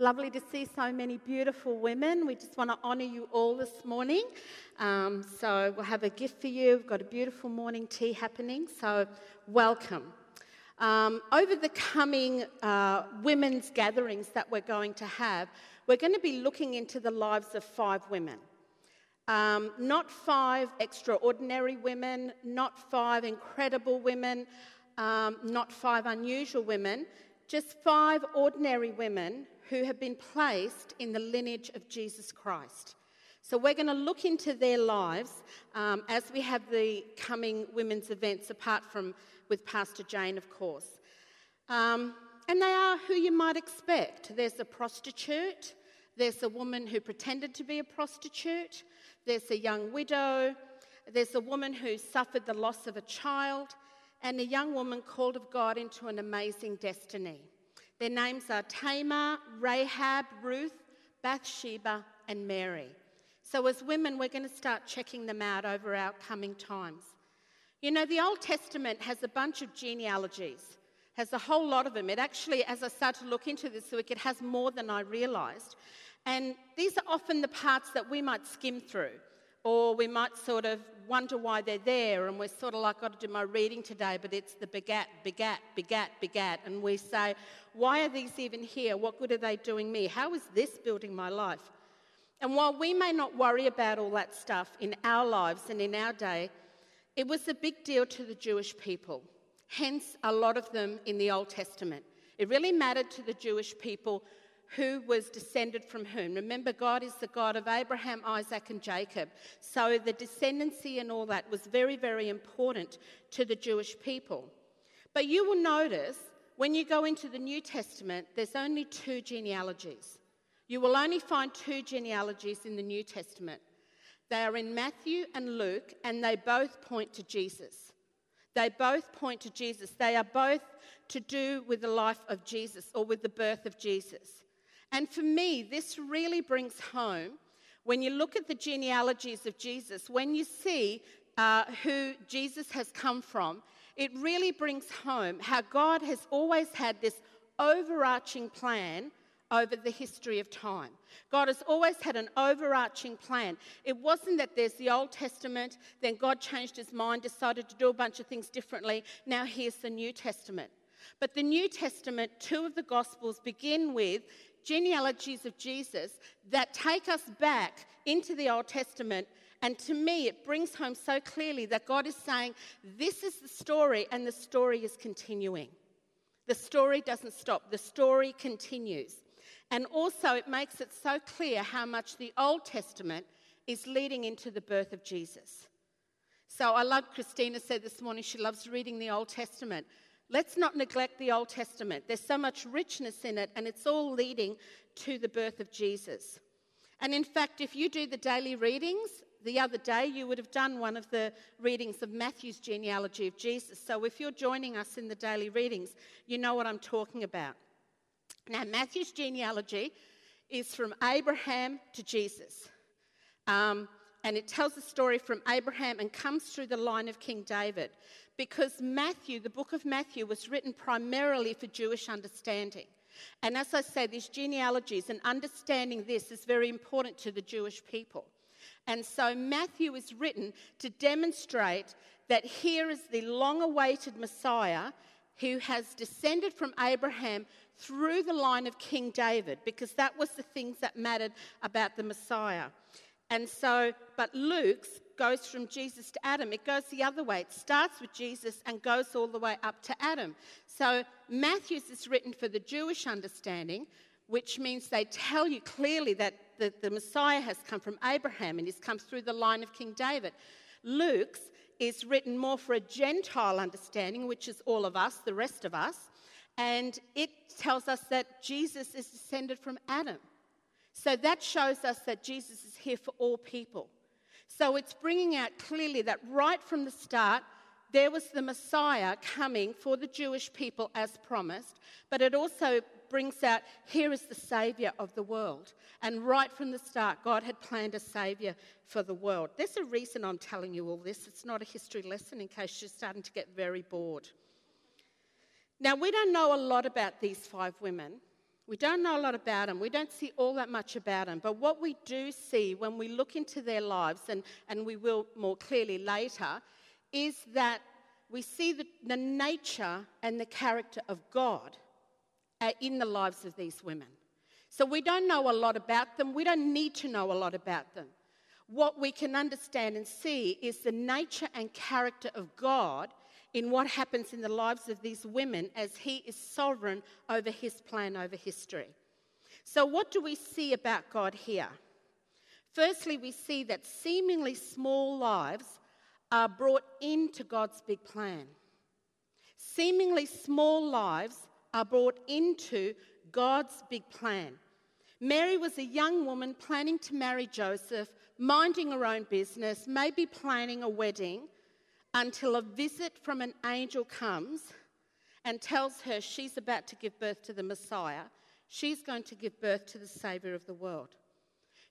Lovely to see so many beautiful women. We just want to honour you all this morning. Um, so, we'll have a gift for you. We've got a beautiful morning tea happening. So, welcome. Um, over the coming uh, women's gatherings that we're going to have, we're going to be looking into the lives of five women. Um, not five extraordinary women, not five incredible women, um, not five unusual women, just five ordinary women who have been placed in the lineage of Jesus Christ. So we're going to look into their lives um, as we have the coming women's events, apart from with Pastor Jane, of course. Um, and they are who you might expect. There's a prostitute, there's a woman who pretended to be a prostitute, there's a young widow, there's a woman who suffered the loss of a child, and a young woman called of God into an amazing destiny. Their names are Tamar, Rahab, Ruth, Bathsheba, and Mary. So, as women, we're going to start checking them out over our coming times. You know, the Old Testament has a bunch of genealogies, has a whole lot of them. It actually, as I started to look into this week, it has more than I realised. And these are often the parts that we might skim through, or we might sort of wonder why they're there, and we're sort of like, I've got to do my reading today, but it's the begat, begat, begat, begat. And we say, why are these even here? What good are they doing me? How is this building my life? And while we may not worry about all that stuff in our lives and in our day, it was a big deal to the Jewish people. Hence, a lot of them in the Old Testament. It really mattered to the Jewish people who was descended from whom. Remember, God is the God of Abraham, Isaac, and Jacob. So the descendancy and all that was very, very important to the Jewish people. But you will notice when you go into the New Testament, there's only two genealogies. You will only find two genealogies in the New Testament. They are in Matthew and Luke, and they both point to Jesus. They both point to Jesus. They are both to do with the life of Jesus or with the birth of Jesus. And for me, this really brings home when you look at the genealogies of Jesus, when you see uh, who Jesus has come from, it really brings home how God has always had this overarching plan over the history of time. God has always had an overarching plan. It wasn't that there's the Old Testament, then God changed his mind, decided to do a bunch of things differently. Now here's the New Testament. But the New Testament, two of the Gospels begin with genealogies of Jesus that take us back into the Old Testament. And to me, it brings home so clearly that God is saying, This is the story, and the story is continuing. The story doesn't stop, the story continues. And also, it makes it so clear how much the Old Testament is leading into the birth of Jesus. So I love Christina said this morning she loves reading the Old Testament. Let's not neglect the Old Testament. There's so much richness in it, and it's all leading to the birth of Jesus. And in fact, if you do the daily readings, the other day you would have done one of the readings of Matthew's genealogy of Jesus. So if you're joining us in the daily readings, you know what I'm talking about. Now, Matthew's genealogy is from Abraham to Jesus. Um, and it tells the story from Abraham and comes through the line of King David because Matthew, the book of Matthew, was written primarily for Jewish understanding. And as I say, these genealogies and understanding this is very important to the Jewish people. And so Matthew is written to demonstrate that here is the long awaited Messiah who has descended from Abraham through the line of King David, because that was the things that mattered about the Messiah. And so, but Luke's goes from Jesus to Adam. It goes the other way. It starts with Jesus and goes all the way up to Adam. So Matthew's is written for the Jewish understanding, which means they tell you clearly that the, the Messiah has come from Abraham and he's come through the line of King David. Luke's is written more for a Gentile understanding, which is all of us, the rest of us. and it tells us that Jesus is descended from Adam. So that shows us that Jesus is here for all people. So it's bringing out clearly that right from the start, there was the Messiah coming for the Jewish people as promised, but it also brings out here is the Savior of the world. And right from the start, God had planned a Savior for the world. There's a reason I'm telling you all this. It's not a history lesson in case you're starting to get very bored. Now, we don't know a lot about these five women. We don't know a lot about them. We don't see all that much about them. But what we do see when we look into their lives, and, and we will more clearly later, is that we see the, the nature and the character of God uh, in the lives of these women. So we don't know a lot about them. We don't need to know a lot about them. What we can understand and see is the nature and character of God in what happens in the lives of these women as He is sovereign over His plan over history. So, what do we see about God here? Firstly, we see that seemingly small lives are brought into God's big plan. Seemingly small lives are brought into God's big plan. Mary was a young woman planning to marry Joseph, minding her own business, maybe planning a wedding until a visit from an angel comes and tells her she's about to give birth to the Messiah. She's going to give birth to the Saviour of the world.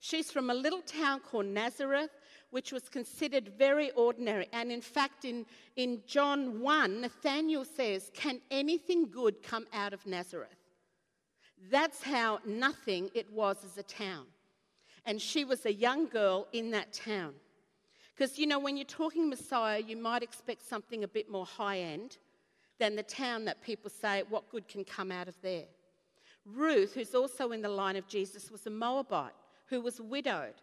She's from a little town called Nazareth, which was considered very ordinary. And in fact, in, in John 1, Nathaniel says, Can anything good come out of Nazareth? That's how nothing it was as a town. And she was a young girl in that town. Because, you know, when you're talking Messiah, you might expect something a bit more high end than the town that people say, what good can come out of there? Ruth, who's also in the line of Jesus, was a Moabite who was widowed.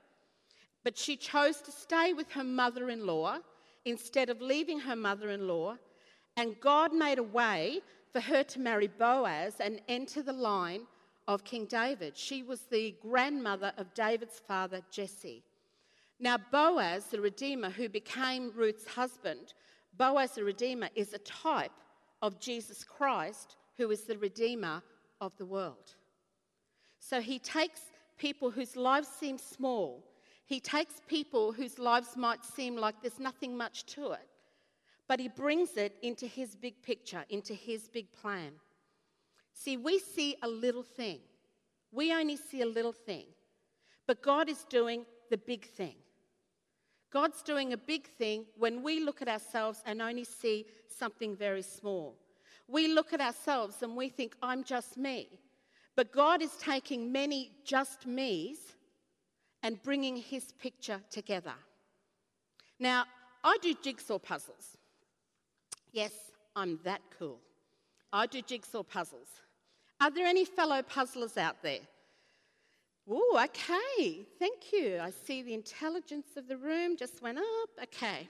But she chose to stay with her mother in law instead of leaving her mother in law. And God made a way for her to marry Boaz and enter the line of King David. She was the grandmother of David's father, Jesse. Now, Boaz, the Redeemer, who became Ruth's husband, Boaz, the Redeemer, is a type of Jesus Christ, who is the Redeemer of the world. So he takes people whose lives seem small, he takes people whose lives might seem like there's nothing much to it, but he brings it into his big picture, into his big plan. See, we see a little thing. We only see a little thing. But God is doing the big thing. God's doing a big thing when we look at ourselves and only see something very small. We look at ourselves and we think, I'm just me. But God is taking many just me's and bringing his picture together. Now, I do jigsaw puzzles. Yes, I'm that cool. I do jigsaw puzzles. Are there any fellow puzzlers out there? Oh, okay. Thank you. I see the intelligence of the room just went up. Okay.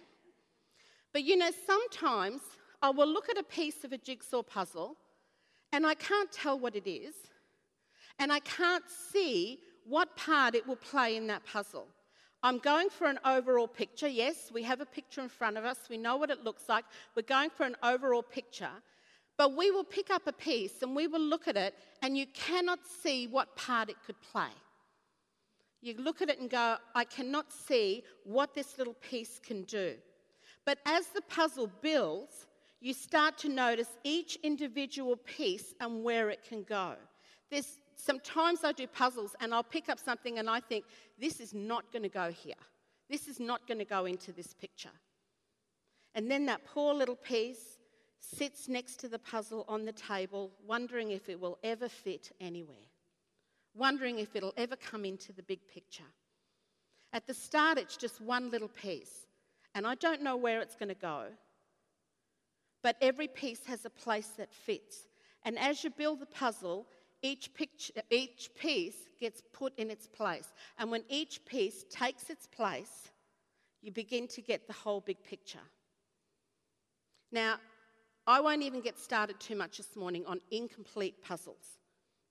But you know, sometimes I will look at a piece of a jigsaw puzzle and I can't tell what it is, and I can't see what part it will play in that puzzle. I'm going for an overall picture. Yes, we have a picture in front of us, we know what it looks like. We're going for an overall picture. But we will pick up a piece and we will look at it, and you cannot see what part it could play. You look at it and go, I cannot see what this little piece can do. But as the puzzle builds, you start to notice each individual piece and where it can go. There's sometimes I do puzzles and I'll pick up something and I think, this is not going to go here. This is not going to go into this picture. And then that poor little piece sits next to the puzzle on the table, wondering if it will ever fit anywhere, wondering if it'll ever come into the big picture. At the start, it's just one little piece, and I don't know where it's going to go. But every piece has a place that fits. And as you build the puzzle, each, picture, each piece gets put in its place. And when each piece takes its place, you begin to get the whole big picture. Now, I won't even get started too much this morning on incomplete puzzles.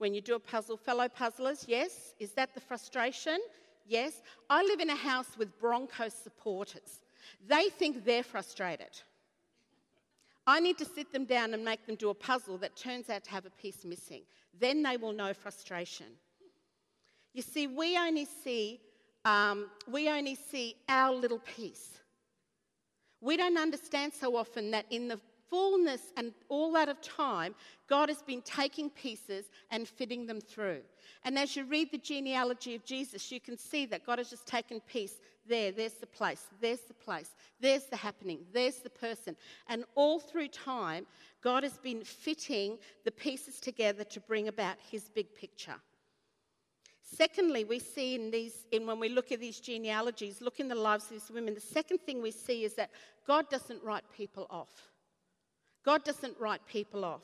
When you do a puzzle, fellow puzzlers, yes? Is that the frustration? Yes. I live in a house with Broncos supporters. They think they're frustrated. I need to sit them down and make them do a puzzle that turns out to have a piece missing. Then they will know frustration. You see, we only see, um, we only see our little piece. We don't understand so often that in the fullness and all that of time, God has been taking pieces and fitting them through. And as you read the genealogy of Jesus, you can see that God has just taken piece there, there's the place, there's the place, there's the happening, there's the person. And all through time, God has been fitting the pieces together to bring about his big picture. Secondly, we see in these, in when we look at these genealogies, look in the lives of these women, the second thing we see is that God doesn't write people off. God doesn't write people off.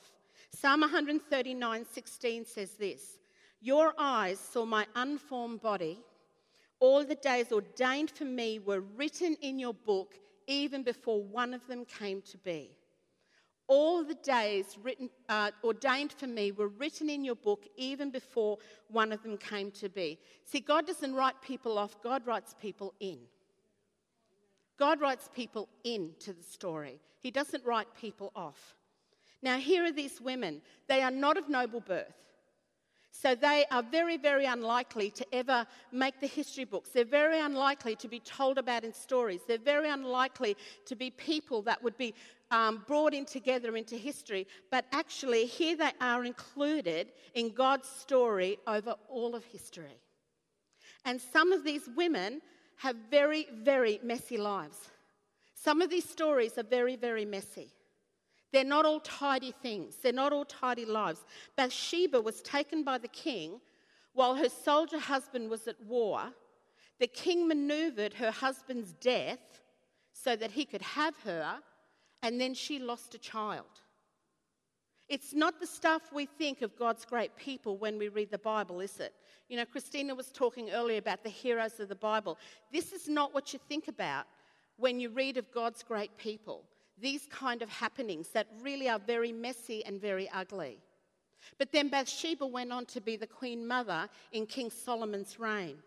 Psalm 139 16 says this Your eyes saw my unformed body. All the days ordained for me were written in your book, even before one of them came to be. All the days written, uh, ordained for me were written in your book, even before one of them came to be. See, God doesn't write people off, God writes people in. God writes people into the story. He doesn't write people off. Now, here are these women. They are not of noble birth. So they are very, very unlikely to ever make the history books. They're very unlikely to be told about in stories. They're very unlikely to be people that would be um, brought in together into history. But actually, here they are included in God's story over all of history. And some of these women have very, very messy lives. Some of these stories are very, very messy. They're not all tidy things, they're not all tidy lives. Bathsheba was taken by the king while her soldier husband was at war. The king maneuvered her husband's death so that he could have her, and then she lost a child. It's not the stuff we think of God's great people when we read the Bible, is it? You know, Christina was talking earlier about the heroes of the Bible. This is not what you think about when you read of God's great people. These kind of happenings that really are very messy and very ugly. But then Bathsheba went on to be the queen mother in King Solomon's reign.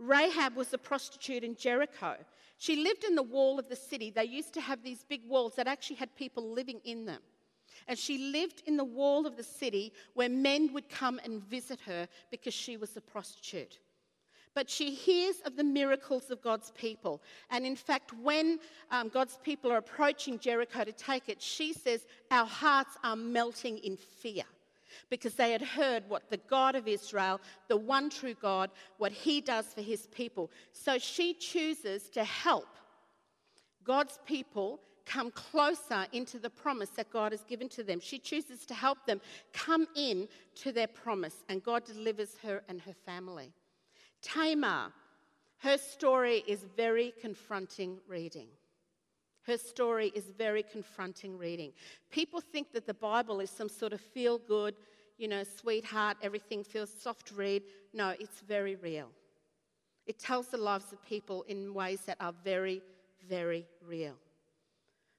Rahab was a prostitute in Jericho. She lived in the wall of the city. They used to have these big walls that actually had people living in them. And she lived in the wall of the city where men would come and visit her because she was a prostitute. But she hears of the miracles of God's people. And in fact, when um, God's people are approaching Jericho to take it, she says, Our hearts are melting in fear because they had heard what the God of Israel, the one true God, what he does for his people. So she chooses to help God's people come closer into the promise that God has given to them. She chooses to help them come in to their promise, and God delivers her and her family. Tamar, her story is very confronting reading. Her story is very confronting reading. People think that the Bible is some sort of feel good, you know, sweetheart, everything feels soft read. No, it's very real. It tells the lives of people in ways that are very, very real.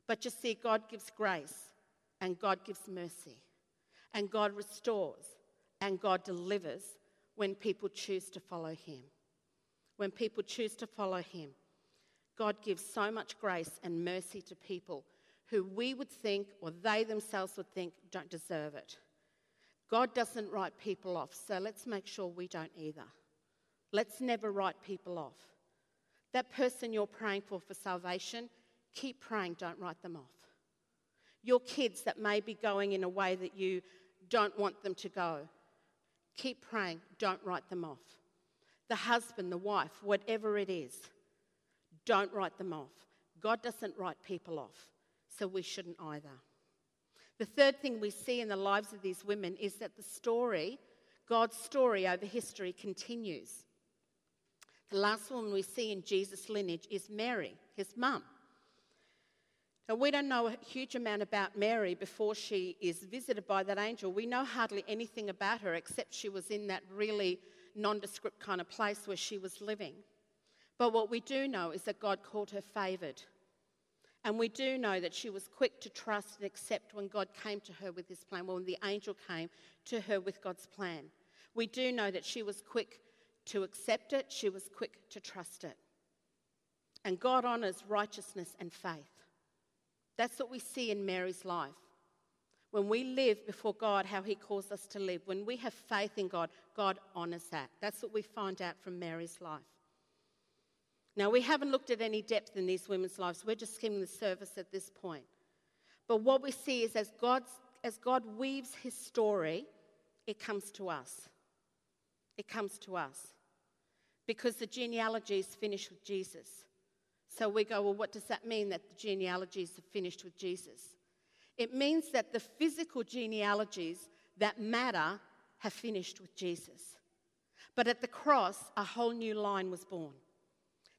But you see, God gives grace and God gives mercy and God restores and God delivers when people choose to follow Him. When people choose to follow Him, God gives so much grace and mercy to people who we would think or they themselves would think don't deserve it. God doesn't write people off, so let's make sure we don't either. Let's never write people off. That person you're praying for for salvation, keep praying, don't write them off. Your kids that may be going in a way that you don't want them to go, keep praying, don't write them off. The husband, the wife, whatever it is, don't write them off. God doesn't write people off, so we shouldn't either. The third thing we see in the lives of these women is that the story, God's story over history, continues. The last woman we see in Jesus' lineage is Mary, his mum. Now, we don't know a huge amount about Mary before she is visited by that angel. We know hardly anything about her except she was in that really nondescript kind of place where she was living. But what we do know is that God called her favoured. And we do know that she was quick to trust and accept when God came to her with his plan, when the angel came to her with God's plan. We do know that she was quick to accept it, she was quick to trust it. And God honours righteousness and faith. That's what we see in Mary's life. When we live before God how He calls us to live, when we have faith in God, God honors that. That's what we find out from Mary's life. Now, we haven't looked at any depth in these women's lives. We're just skimming the surface at this point. But what we see is as, God's, as God weaves His story, it comes to us. It comes to us. Because the genealogy is finished with Jesus. So we go, well, what does that mean that the genealogies are finished with Jesus? It means that the physical genealogies that matter have finished with Jesus. But at the cross, a whole new line was born.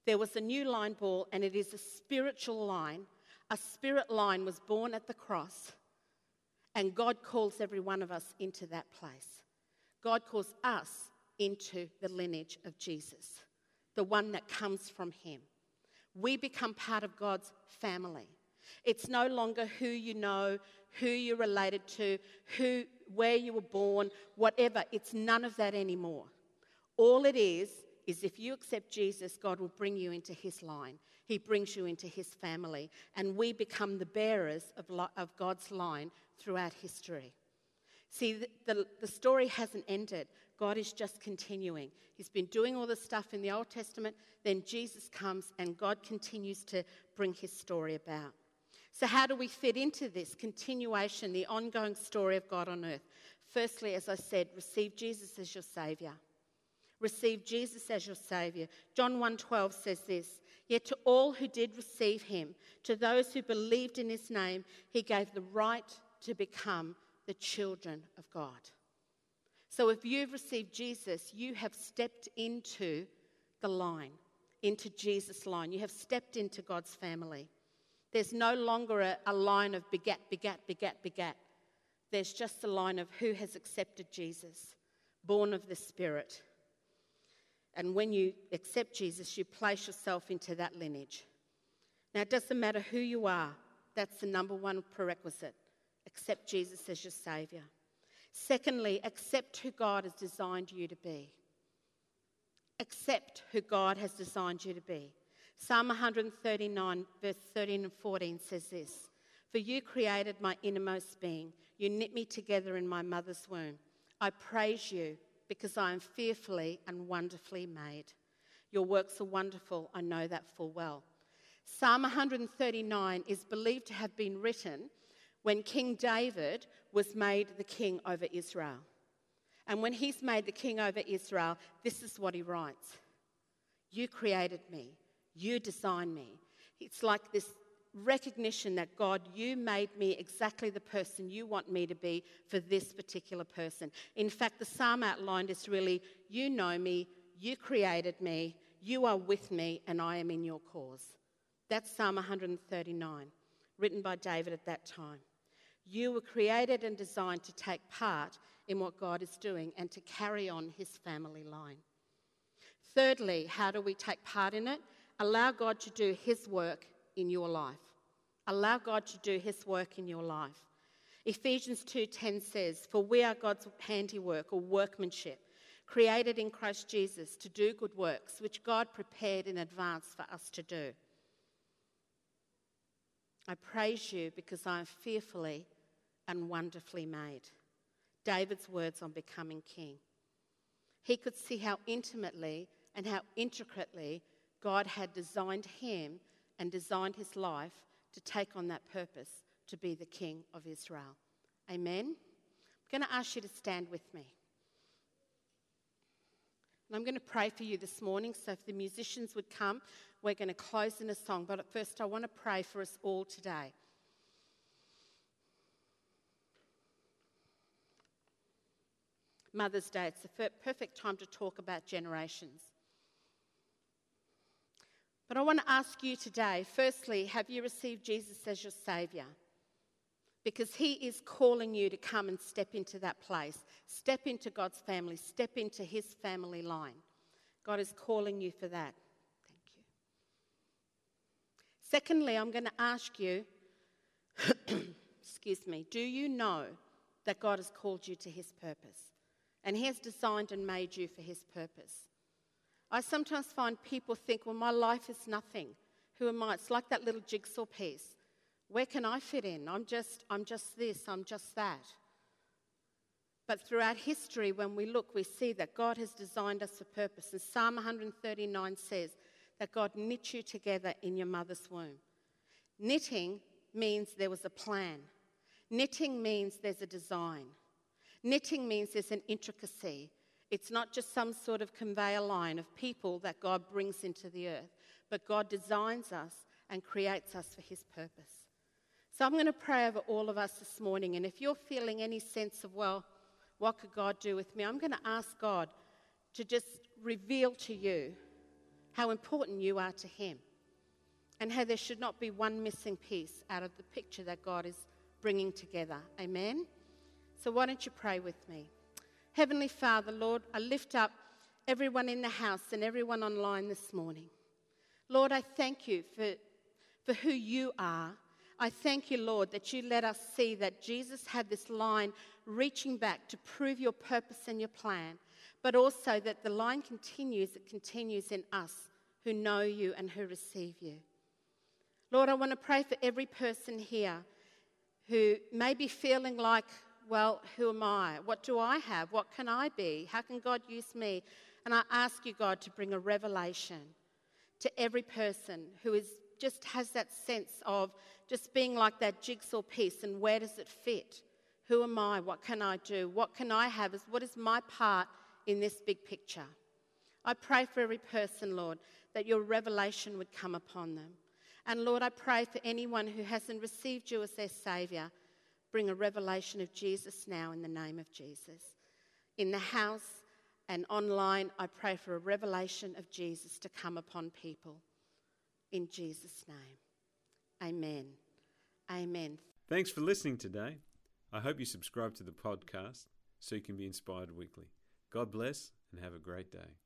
There was a new line born, and it is a spiritual line. A spirit line was born at the cross, and God calls every one of us into that place. God calls us into the lineage of Jesus, the one that comes from Him. We become part of God's family. It's no longer who you know, who you're related to, who, where you were born, whatever. It's none of that anymore. All it is, is if you accept Jesus, God will bring you into his line. He brings you into his family. And we become the bearers of, of God's line throughout history. See, the, the, the story hasn't ended. God is just continuing. He's been doing all this stuff in the Old Testament. Then Jesus comes and God continues to bring his story about. So, how do we fit into this continuation, the ongoing story of God on earth? Firstly, as I said, receive Jesus as your Saviour. Receive Jesus as your Saviour. John 1:12 says this, Yet to all who did receive him, to those who believed in his name, he gave the right to become the children of God. So if you've received Jesus, you have stepped into the line, into Jesus' line. You have stepped into God's family. There's no longer a, a line of begat, begat, begat, begat. There's just a line of who has accepted Jesus, born of the Spirit. And when you accept Jesus, you place yourself into that lineage. Now, it doesn't matter who you are, that's the number one prerequisite. Accept Jesus as your Saviour. Secondly, accept who God has designed you to be. Accept who God has designed you to be. Psalm 139, verse 13 and 14 says this For you created my innermost being, you knit me together in my mother's womb. I praise you because I am fearfully and wonderfully made. Your works are wonderful, I know that full well. Psalm 139 is believed to have been written when King David was made the king over Israel. And when he's made the king over Israel, this is what he writes You created me. You designed me. It's like this recognition that God, you made me exactly the person you want me to be for this particular person. In fact, the psalm outlined is really, You know me, you created me, you are with me, and I am in your cause. That's Psalm 139, written by David at that time. You were created and designed to take part in what God is doing and to carry on his family line. Thirdly, how do we take part in it? Allow God to do His work in your life. Allow God to do His work in your life. Ephesians 2:10 says, "For we are God's handiwork or workmanship, created in Christ Jesus to do good works, which God prepared in advance for us to do." I praise you because I am fearfully and wonderfully made. David's words on becoming king. He could see how intimately and how intricately God had designed him and designed his life to take on that purpose to be the king of Israel. Amen? I'm going to ask you to stand with me. And I'm going to pray for you this morning. So if the musicians would come, we're going to close in a song. But first, I want to pray for us all today. Mother's Day, it's the perfect time to talk about generations. But I want to ask you today firstly, have you received Jesus as your Saviour? Because He is calling you to come and step into that place, step into God's family, step into His family line. God is calling you for that. Thank you. Secondly, I'm going to ask you, excuse me, do you know that God has called you to His purpose? And He has designed and made you for His purpose. I sometimes find people think, well, my life is nothing. Who am I? It's like that little jigsaw piece. Where can I fit in? I'm just, I'm just this, I'm just that. But throughout history, when we look, we see that God has designed us for purpose. And Psalm 139 says that God knit you together in your mother's womb. Knitting means there was a plan, knitting means there's a design, knitting means there's an intricacy. It's not just some sort of conveyor line of people that God brings into the earth, but God designs us and creates us for His purpose. So I'm going to pray over all of us this morning. And if you're feeling any sense of, well, what could God do with me? I'm going to ask God to just reveal to you how important you are to Him and how there should not be one missing piece out of the picture that God is bringing together. Amen? So why don't you pray with me? Heavenly Father, Lord, I lift up everyone in the house and everyone online this morning. Lord, I thank you for, for who you are. I thank you, Lord, that you let us see that Jesus had this line reaching back to prove your purpose and your plan, but also that the line continues, it continues in us who know you and who receive you. Lord, I want to pray for every person here who may be feeling like, well, who am I? What do I have? What can I be? How can God use me? And I ask you, God, to bring a revelation to every person who is, just has that sense of just being like that jigsaw piece and where does it fit? Who am I? What can I do? What can I have? Is What is my part in this big picture? I pray for every person, Lord, that your revelation would come upon them. And Lord, I pray for anyone who hasn't received you as their Saviour, bring a revelation of Jesus now in the name of Jesus. In the house and online, I pray for a revelation of Jesus to come upon people. In Jesus' name. Amen. Amen. Thanks for listening today. I hope you subscribe to the podcast so you can be inspired weekly. God bless and have a great day.